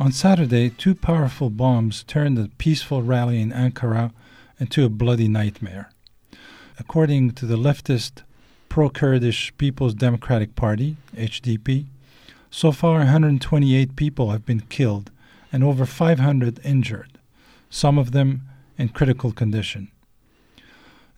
On Saturday, two powerful bombs turned a peaceful rally in Ankara into a bloody nightmare. According to the leftist pro Kurdish People's Democratic Party, HDP, so far 128 people have been killed and over 500 injured, some of them in critical condition.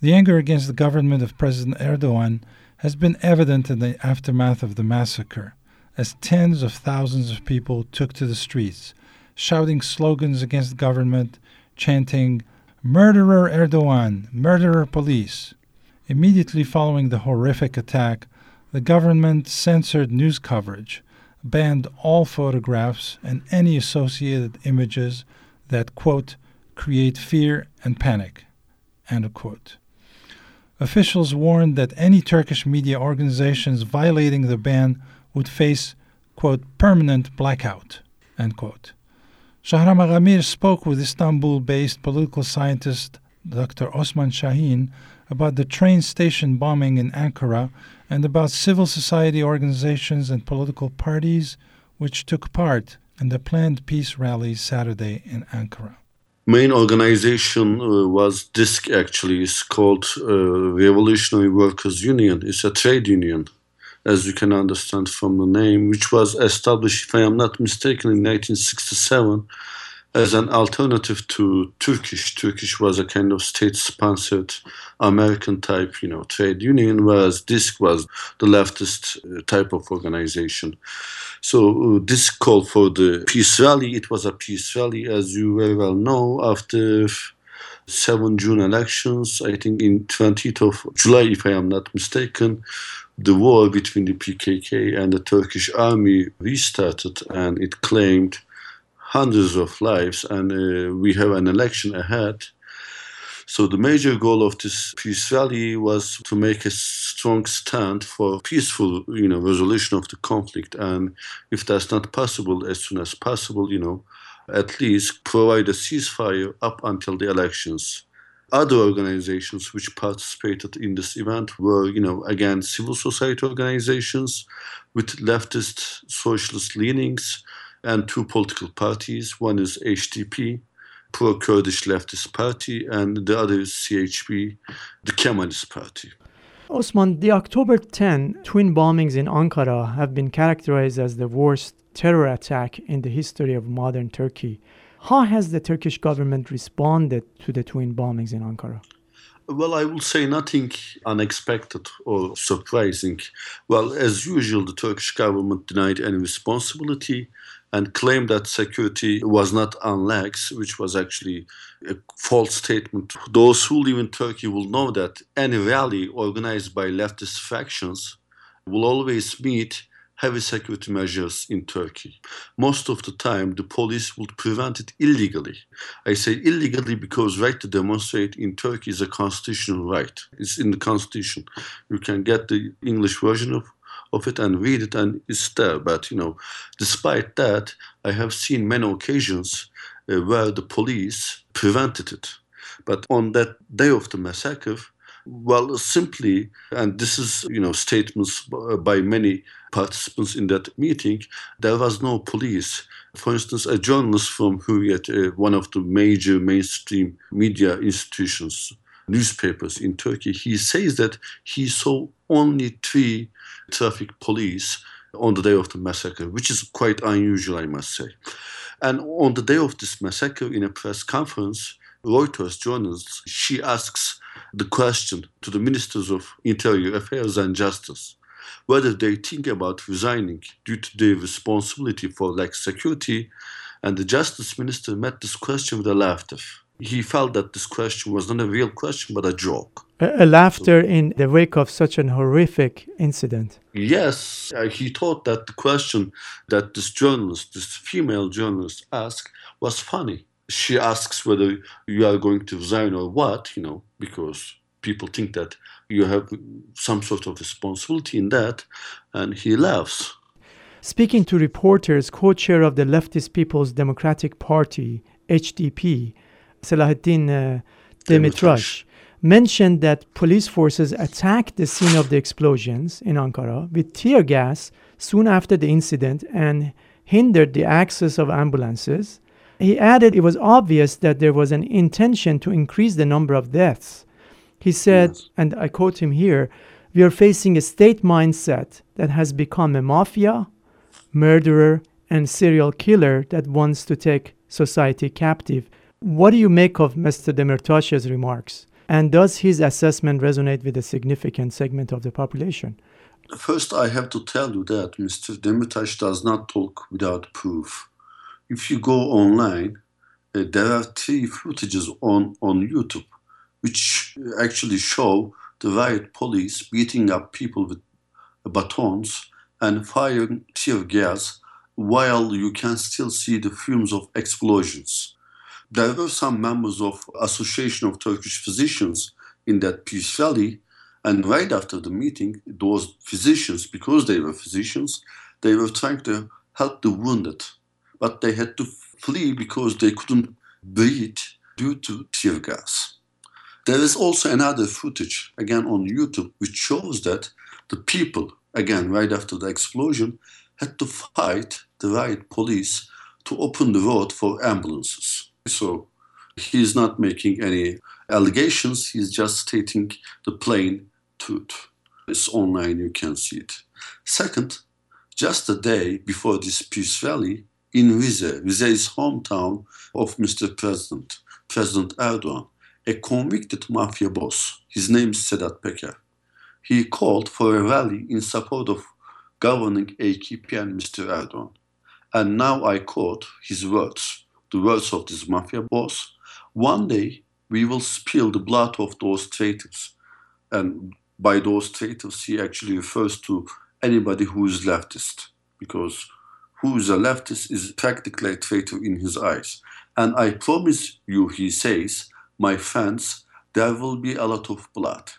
The anger against the government of President Erdogan has been evident in the aftermath of the massacre as tens of thousands of people took to the streets, shouting slogans against the government, chanting, Murderer Erdogan, murderer police. Immediately following the horrific attack, the government censored news coverage, banned all photographs and any associated images that, quote, create fear and panic, end of quote. Officials warned that any Turkish media organizations violating the ban would face, quote, permanent blackout, end quote. Shahram Aghamir spoke with Istanbul based political scientist Dr. Osman Shaheen about the train station bombing in Ankara and about civil society organizations and political parties which took part in the planned peace rally Saturday in Ankara. Main organization uh, was DISK actually. It's called uh, Revolutionary Workers Union. It's a trade union as you can understand from the name, which was established, if I am not mistaken, in 1967 as an alternative to Türk-İş. Türk-İş was a kind of state-sponsored American type, you know, trade union, whereas DISK was the leftist uh, type of organization. So uh, this called for the peace rally. It was a peace rally, as you very well know, after 7 June elections, I think in 20th of July, if I am not mistaken, the war between the PKK and the Turkish army restarted and it claimed hundreds of lives and uh, we have an election ahead. So the major goal of this peace rally was to make a strong stand for peaceful, you know, resolution of the conflict. And if that's not possible, as soon as possible, you know, at least provide a ceasefire up until the elections other organizations which participated in this event were, you know, again, civil society organizations with leftist socialist leanings and two political parties. One is HDP, pro Kurdish leftist party, and the other is CHP, the Kemalist party. Osman, the October 10 twin bombings in Ankara have been characterized as the worst terror attack in the history of modern Turkey. How has the Turkish government responded to the twin bombings in Ankara? Well, I will say nothing unexpected or surprising. Well, as usual, the Turkish government denied any responsibility and claimed that security was not unlax, which was actually a false statement. Those who live in Turkey will know that any rally organized by leftist factions will always meet heavy security measures in Turkey. Most of the time, the police would prevent it illegally. I say illegally because right to demonstrate in Turkey is a constitutional right. It's in the constitution. You can get the English version of of it and read it and it's there. But you know, despite that, I have seen many occasions uh, where the police prevented it. But on that day of the massacre, well, simply, and this is, you know, statements by many participants in that meeting, there was no police. For instance, a journalist from Hurriyet, uh, one of the major mainstream media institutions, newspapers in Turkey, he says that he saw only three traffic police on the day of the massacre, which is quite unusual, I must say. And on the day of this massacre, in a press conference, Reuters journalist, she asks the question to the ministers of interior affairs and justice whether they think about resigning due to their responsibility for like security and the justice minister met this question with a laughter. He felt that this question was not a real question but a joke. A, a laughter so, in the wake of such an horrific incident. Yes uh, he thought that the question that this journalist this female journalist asked was funny she asks whether you are going to resign or what, you know, because people think that you have some sort of responsibility in that, and he laughs. Speaking to reporters, co chair of the leftist People's Democratic Party, HDP, Selahattin uh, Demirtas, mentioned that police forces attacked the scene of the explosions in Ankara with tear gas soon after the incident and hindered the access of ambulances. He added it was obvious that there was an intention to increase the number of deaths. He said, yes. and I quote him here we are facing a state mindset that has become a mafia, murderer, and serial killer that wants to take society captive. What do you make of Mr. Demirtaş's remarks? And does his assessment resonate with a significant segment of the population? First, I have to tell you that Mr. Demirtaş does not talk without proof. If you go online, uh, there are three footages on, on YouTube which actually show the riot police beating up people with batons and firing tear gas while you can still see the fumes of explosions. There were some members of Association of Turkish Physicians in that peace rally, and right after the meeting, those physicians, because they were physicians, they were trying to help the wounded, but they had to flee because they couldn't breathe due to tear gas. There is also another footage, again on YouTube, which shows that the people, again, right after the explosion, had to fight the riot police to open the road for ambulances. So he's not making any allegations, he's just stating the plain truth. It's online, you can see it. Second, just a day before this peace rally in Rize, Rize is hometown of Mr. President, President Erdogan, a convicted mafia boss. His name is Sedat Peker. He called for a rally in support of governing AKP and Mr. Erdogan. And now I quote his words, the words of this mafia boss. One day we will spill the blood of those traitors. And by those traitors, he actually refers to anybody who is leftist, because who is a leftist is practically a traitor in his eyes. And I promise you, he says, my fans, there will be a lot of blood.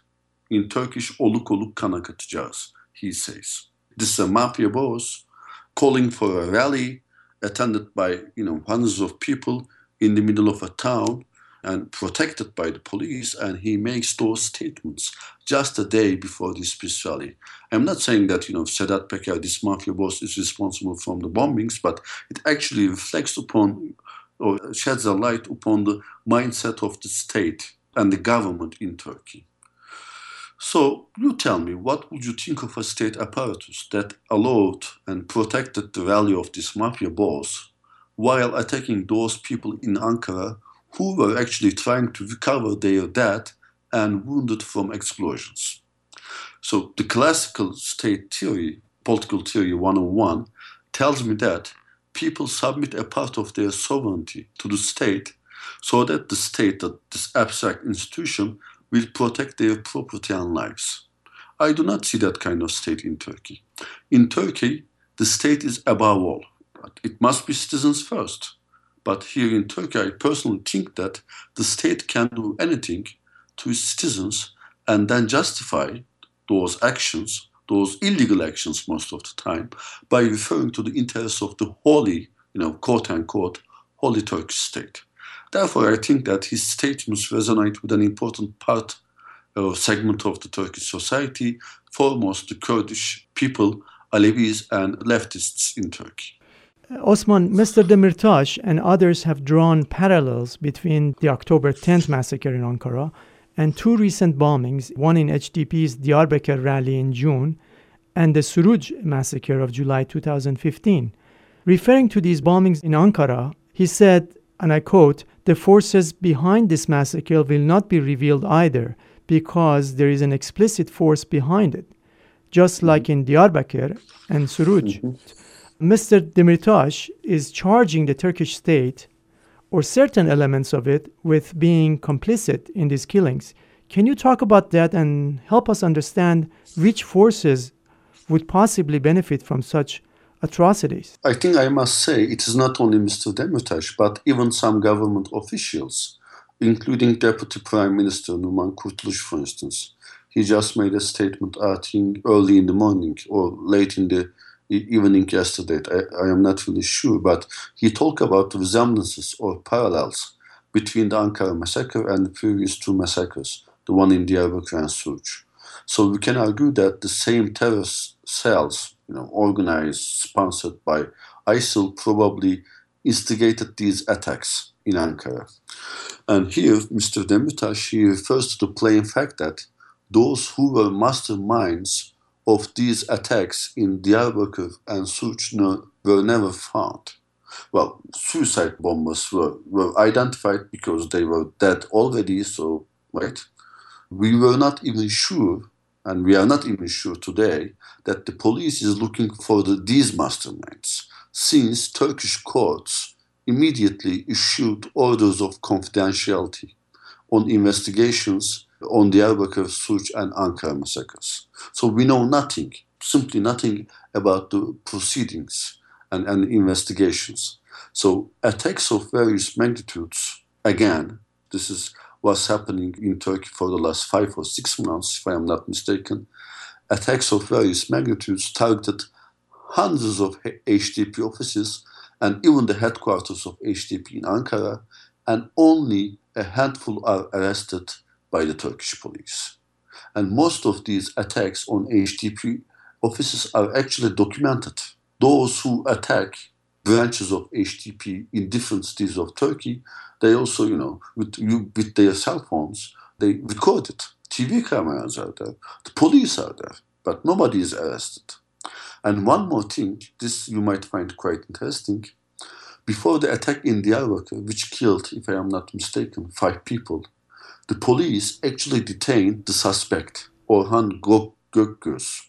In Turkish, oluk oluk kan akıtacağız, he says. This is a mafia boss calling for a rally attended by, you know, hundreds of people in the middle of a town and protected by the police, and he makes those statements just a day before this peace rally. I'm not saying that you know Sedat Peker, this mafia boss, is responsible from the bombings, but it actually reflects upon or sheds a light upon the mindset of the state and the government in Turkey. So you tell me, what would you think of a state apparatus that allowed and protected the value of this mafia boss while attacking those people in Ankara who were actually trying to recover their dead and wounded from explosions? So the classical state theory, political theory 101, tells me that people submit a part of their sovereignty to the state so that the state, that this abstract institution, will protect their property and lives. I do not see that kind of state in Turkey. In Turkey, the state is above all. It must be citizens first. But here in Turkey, I personally think that the state can do anything to its citizens and then justify those actions those illegal actions most of the time by referring to the interests of the holy, you know, quote unquote, holy Turkish state. Therefore, I think that his statements resonate with an important part or segment of the Turkish society, foremost the Kurdish people, Alevis, and leftists in Turkey. Osman, Mr. Demirtas and others have drawn parallels between the October 10th massacre in Ankara and two recent bombings, one in HDP's Diyarbakir rally in June and the Suruc massacre of July 2015. Referring to these bombings in Ankara, he said, and I quote, the forces behind this massacre will not be revealed either because there is an explicit force behind it. Just like in Diyarbakir and Suruc, mm-hmm. Mr. Demirtas is charging the Turkish state or certain elements of it with being complicit in these killings. Can you talk about that and help us understand which forces would possibly benefit from such atrocities? I think I must say it is not only Mr. Demirtas, but even some government officials, including Deputy Prime Minister Numan Kurtulmuş, for instance. He just made a statement, I think, early in the morning or late in the evening yesterday. I, I am not really sure, but he talked about resemblances or parallels between the Ankara massacre and the previous two massacres, the one in Diyarbakir and Suruc. So we can argue that the same terror cells, you know, organized, sponsored by ISIL probably instigated these attacks in Ankara. And here, Mr. Demirtas, he refers to the plain fact that those who were masterminds of these attacks in Diyarbakir and Suruc were never found. Well, suicide bombers were, were identified because they were dead already, so, right? We were not even sure, and we are not even sure today, that the police is looking for the, these masterminds, since Turkish courts immediately issued orders of confidentiality on investigations on the Diyarbakir, Suruc, and Ankara massacres. So we know nothing, simply nothing about the proceedings and, and investigations. So attacks of various magnitudes, again, this is what's happening in Turkey for the last five or six months, if I am not mistaken. Attacks of various magnitudes targeted hundreds of HDP offices and even the headquarters of HDP in Ankara, and only a handful are arrested by the Turkish police. And most of these attacks on HDP offices are actually documented. Those who attack branches of HDP in different cities of Turkey, they also, you know, with, with their cell phones, they record it. TV cameras are there, the police are there, but nobody is arrested. And one more thing, this you might find quite interesting. Before the attack in Diyarbakir, which killed, if I am not mistaken, five people, the police actually detained the suspect, Orhan Gökgöz,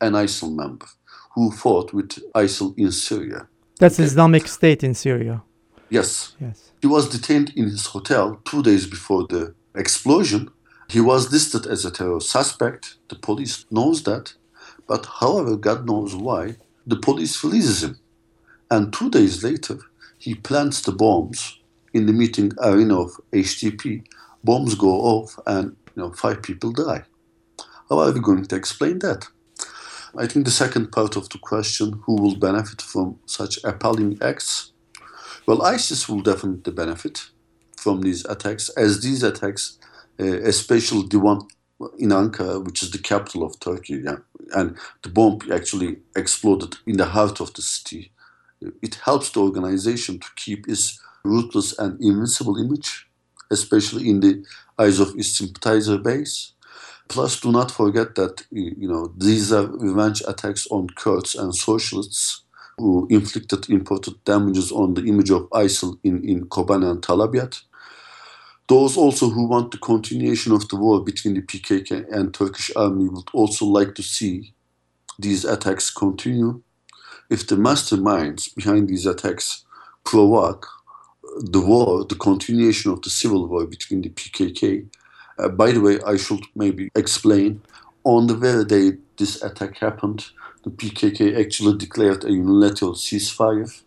an ISIL member, who fought with ISIL in Syria. That's okay. Islamic State in Syria. Yes. Yes. He was detained in his hotel two days before the explosion. He was listed as a terror suspect. The police knows that. But however, God knows why, the police releases him. And two days later, he plants the bombs in the meeting arena of HDP bombs go off and you know five people die. How are we going to explain that? I think the second part of the question, who will benefit from such appalling acts? Well, ISIS will definitely benefit from these attacks, as these attacks, uh, especially the one in Ankara, which is the capital of Turkey, yeah, and the bomb actually exploded in the heart of the city. It helps the organization to keep its ruthless and invincible image especially in the eyes of its sympathizer base. Plus, do not forget that you know these are revenge attacks on Kurds and socialists who inflicted important damages on the image of ISIL in, in Kobane and Tal Abyad. Those also who want the continuation of the war between the PKK and Turkish army would also like to see these attacks continue. If the masterminds behind these attacks provoke the war, the continuation of the civil war between the PKK. Uh, by the way, I should maybe explain. On the very day this attack happened, the PKK actually declared a unilateral ceasefire.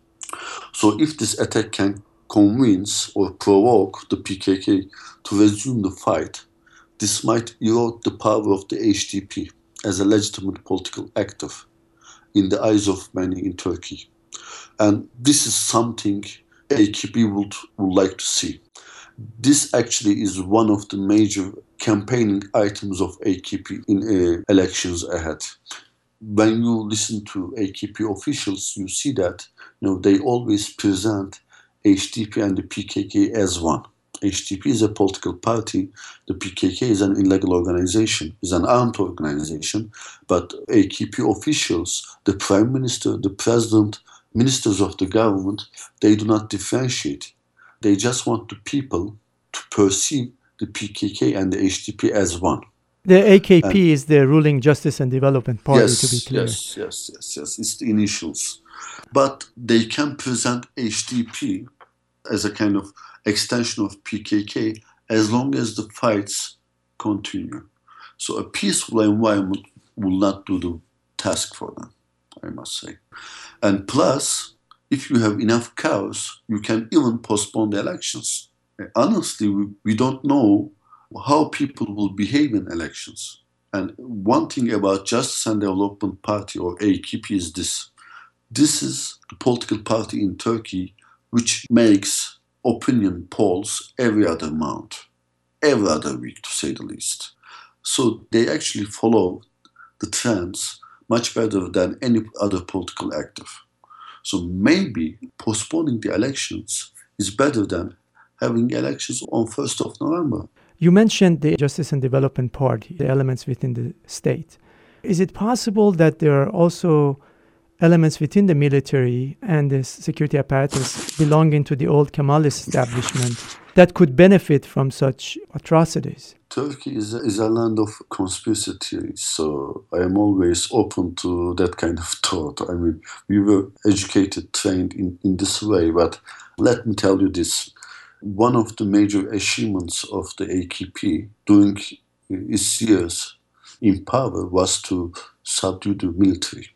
So, if this attack can convince or provoke the PKK to resume the fight, this might erode the power of the HDP as a legitimate political actor in the eyes of many in Turkey. And this is something AKP would, would like to see. This actually is one of the major campaigning items of AKP in uh, elections ahead. When you listen to AKP officials, you see that you know they always present HDP and the PKK as one. HDP is a political party. The PKK is an illegal organization, is an armed organization. But AKP officials, the prime minister, the president, ministers of the government, they do not differentiate. They just want the people to perceive the PKK and the HDP as one. The AKP and is the ruling Justice and Development Party, yes, to be clear. Yes, yes, yes, yes. It's the initials. But they can present HDP as a kind of extension of PKK as long as the fights continue. So a peaceful environment will not do the task for them, I must say. And plus, if you have enough chaos, you can even postpone the elections. Honestly, we, we don't know how people will behave in elections. And one thing about Justice and Development Party or AKP is this. This is the political party in Turkey which makes opinion polls every other month, every other week to say the least. So they actually follow the trends much better than any other political actor. So maybe postponing the elections is better than having elections on 1st of November. You mentioned the Justice and Development Party, the elements within the state. Is it possible that there are also elements within the military and the security apparatus belonging to the old Kemalist establishment that could benefit from such atrocities? Turkey is a, is a land of conspiracy theories, so I am always open to that kind of thought. I mean, we were educated, trained in, in this way, but let me tell you this. One of the major achievements of the AKP during its years in power was to subdue the military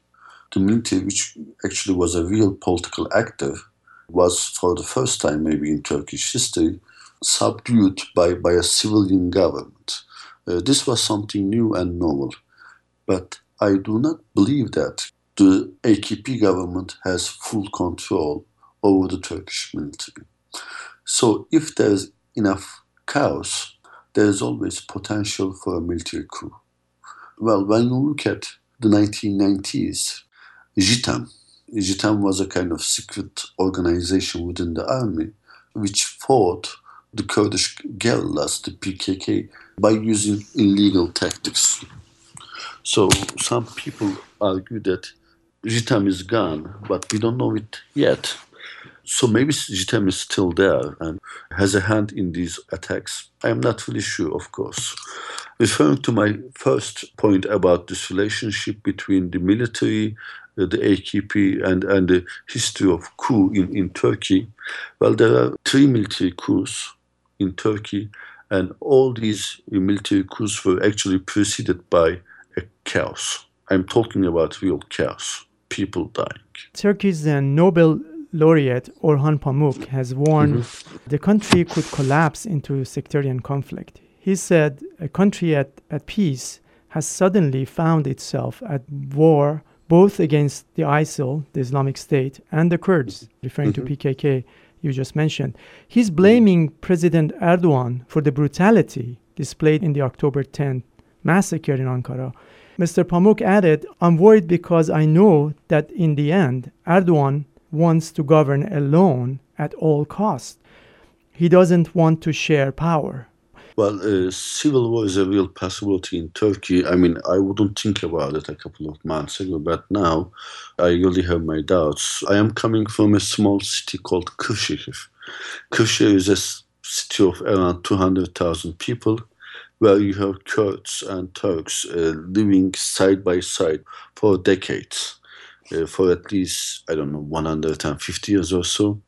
the military, which actually was a real political actor, was for the first time maybe in Turkish history subdued by, by a civilian government. Uh, this was something new and novel. But I do not believe that the AKP government has full control over the Turkish military. So if there's enough chaos, there is always potential for a military coup. Well, when you look at the 1990s, JITEM. JITEM was a kind of secret organization within the army which fought the Kurdish guerrillas, the PKK, by using illegal tactics. So some people argue that JITEM is gone, but we don't know it yet. So maybe JITEM is still there and has a hand in these attacks. I am not fully sure, of course. Referring to my first point about this relationship between the military the AKP and, and the history of coup in, in Turkey, well, there are three military coups in Turkey, and all these military coups were actually preceded by a chaos. I'm talking about real chaos, people dying. Turkey's uh, Nobel laureate Orhan Pamuk has warned mm-hmm. the country could collapse into sectarian conflict. He said a country at, at peace has suddenly found itself at war both against the ISIL, the Islamic State, and the Kurds, referring mm-hmm. to PKK you just mentioned. He's blaming President Erdogan for the brutality displayed in the October 10th massacre in Ankara. Mr. Pamuk added, I'm worried because I know that in the end, Erdogan wants to govern alone at all costs. He doesn't want to share power. Well, uh, civil war is a real possibility in Turkey. I mean, I wouldn't think about it a couple of months ago, but now I really have my doubts. I am coming from a small city called Kırşehir. Kırşehir is a city of around 200,000 people where you have Kurds and Turks uh, living side by side for decades, for at least, I don't know, 150 years or so.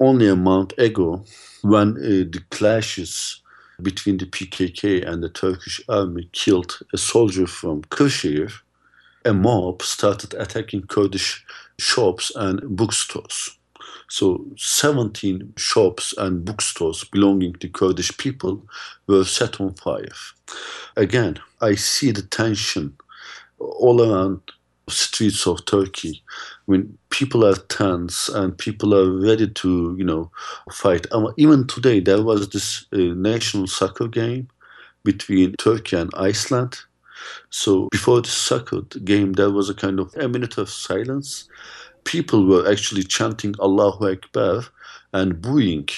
Only a month ago, when uh, the clashes between the PKK and the Turkish army killed a soldier from Kırşehir, a mob started attacking Kurdish shops and bookstores. So 17 shops and bookstores belonging to Kurdish people were set on fire. Again, I see the tension all around streets of Turkey. I mean, people are tense and people are ready to, you know, fight. Um, even today, there was this uh, national soccer game between Turkey and Iceland. So before the soccer game, there was a kind of a minute of silence. People were actually chanting Allahu Akbar and booing.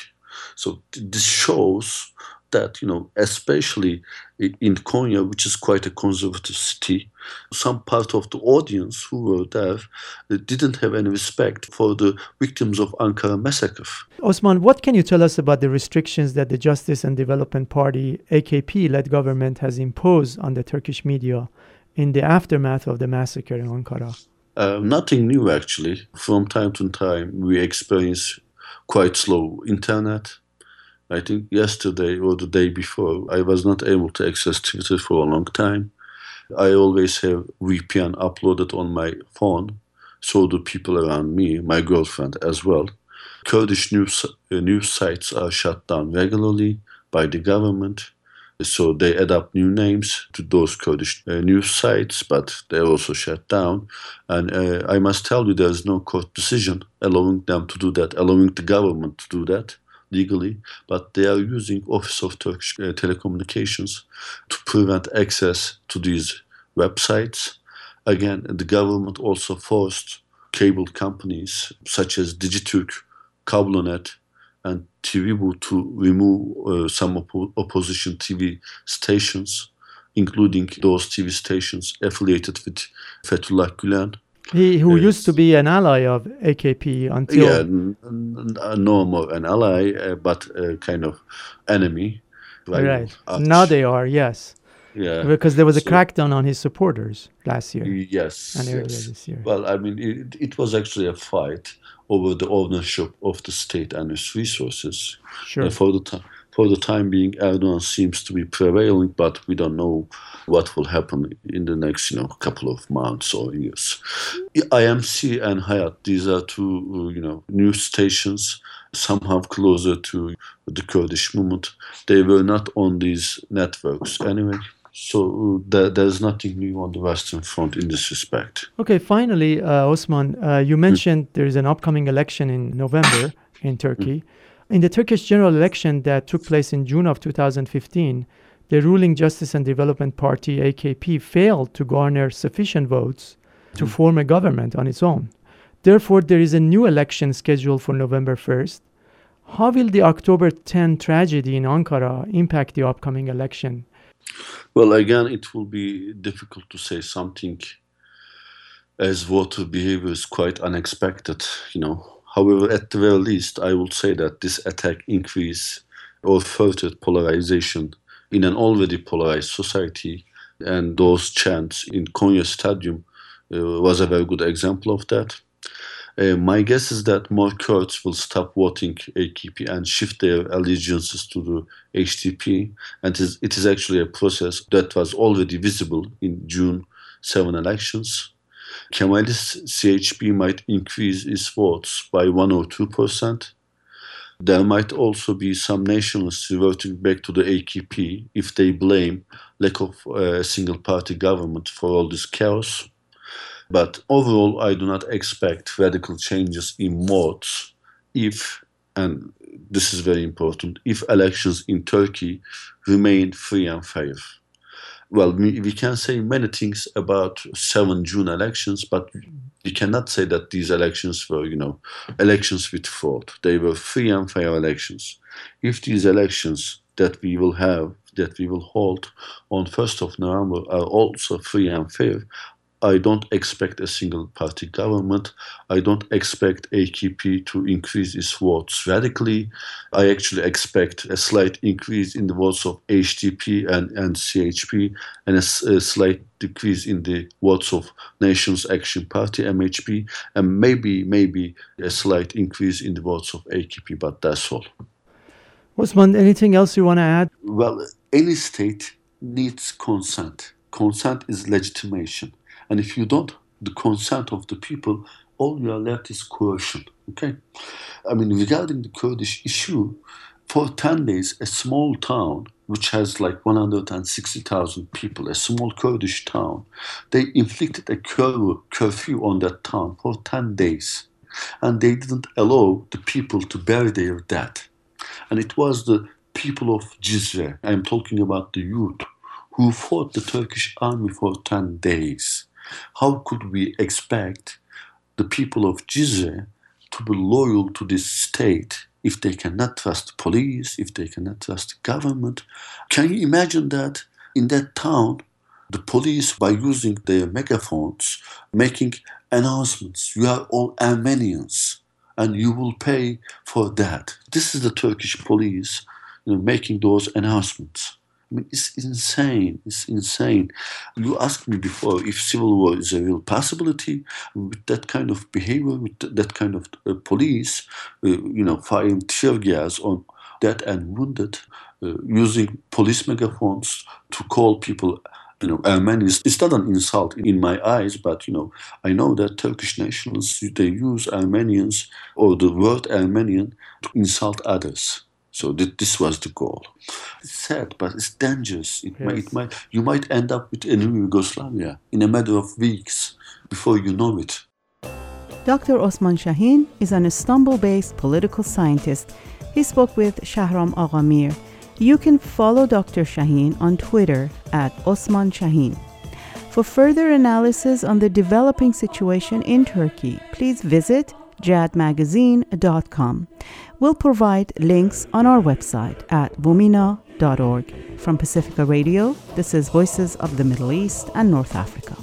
So this shows that, you know, especially in Konya, which is quite a conservative city, some part of the audience who were there didn't have any respect for the victims of Ankara massacre. Osman, what can you tell us about the restrictions that the Justice and Development Party, AKP-led government has imposed on the Turkish media in the aftermath of the massacre in Ankara? Uh, nothing new, actually. From time to time, we experience quite slow internet, I think yesterday or the day before, I was not able to access Twitter for a long time. I always have VPN uploaded on my phone, so do people around me, my girlfriend as well. Kurdish news, uh, news sites are shut down regularly by the government. So they up new names to those Kurdish uh, news sites, but they're also shut down. And uh, I must tell you, there's no court decision allowing them to do that, allowing the government to do that legally, but they are using Office of Turkish uh, Telecommunications to prevent access to these websites. Again, the government also forced cable companies such as Digiturk, Kablonet, and Tivibu to remove uh, some op- opposition TV stations, including those TV stations affiliated with Fethullah Gulen. He, who used to be an ally of AKP until. Yeah, no more an ally, uh, but a kind of enemy. Right. Now they are, yes. Yeah. Because there was a So- crackdown on his supporters last year Yes. and earlier yes. this year. Well, I mean, it, it was actually a fight over the ownership of the state and its resources. Sure. Uh, for the time, for the time being, Erdogan seems to be prevailing, but we don't know what will happen in the next, you know, couple of months or years. IMC and Hayat, these are two, uh, you know, news stations somehow closer to the Kurdish movement. They were not on these networks anyway. So uh, there, there's nothing new on the Western Front in this respect. Okay, finally, uh, Osman, uh, you mentioned there is an upcoming election in November in Turkey. In the Turkish general election that took place in June of 2015, the ruling Justice and Development Party, AKP, failed to garner sufficient votes to hmm. form a government on its own. Therefore, there is a new election scheduled for November 1st. How will the October 10 tragedy in Ankara impact the upcoming election? Well, again, it will be difficult to say something as voter behavior is quite unexpected, you know. However, at the very least, I would say that this attack increase or further polarization in an already polarized society and those chants in Konya Stadium uh, was a very good example of that. Uh, my guess is that more Kurds will stop voting AKP and shift their allegiances to the HDP, and it is actually a process that was already visible in June 7 elections. Kemalist CHP might increase its votes by 1 or 2 percent. There might also be some nationalists reverting back to the AKP if they blame lack of uh, a single party government for all this chaos. But overall, I do not expect radical changes in modes if, and this is very important, if elections in Turkey remain free and fair. Well, we, can say many things about 7 June elections, but we cannot say that these elections were, you know, elections with fraud. They were free and fair elections. If these elections that we will have, that we will hold on 1st of November are also free and fair, I don't expect a single party government. I don't expect AKP to increase its votes radically. I actually expect a slight increase in the votes of HDP and, and CHP and a slight decrease in the votes of Nations Action Party, MHP, and maybe, maybe a slight increase in the votes of AKP, but that's all. Osman, anything else you want to add? Well, any state needs consent. Consent is legitimation. And if you don't, the consent of the people, all you are left is coercion. Okay? I mean, regarding the Kurdish issue, for 10 days, a small town, which has like 160,000 people, a small Kurdish town, they inflicted a cur- curfew on that town for 10 days. And they didn't allow the people to bury their dead. And it was the people of Cizre, I'm talking about the youth, who fought the Turkish army for 10 days. How could we expect the people of Cizre to be loyal to this state if they cannot trust police, if they cannot trust government? Can you imagine that in that town, the police, by using their megaphones, making announcements, you are all Armenians and you will pay for that. This is the Turkish police you know, making those announcements. I mean, it's insane. It's insane. You asked me before if civil war is a real possibility with that kind of behavior, with that kind of uh, police, uh, you know, firing tear gas on dead and wounded, uh, using police megaphones to call people you know, Armenians. It's not an insult in my eyes, but you know, I know that Turkish nationalists they use Armenians or the word Armenian to insult others. So th- this was the goal. It's sad, but it's dangerous. It, yes. might, it might, you might end up with a new Yugoslavia in a matter of weeks before you know it. Dr. Osman Shahin is an Istanbul-based political scientist. He spoke with Shahram Aghamir. You can follow Dr. Shahin on Twitter at Osman Shahin. For further analysis on the developing situation in Turkey, please visit jadmagazine.com. We'll provide links on our website at vomena.org. From Pacifica Radio, this is Voices of the Middle East and North Africa.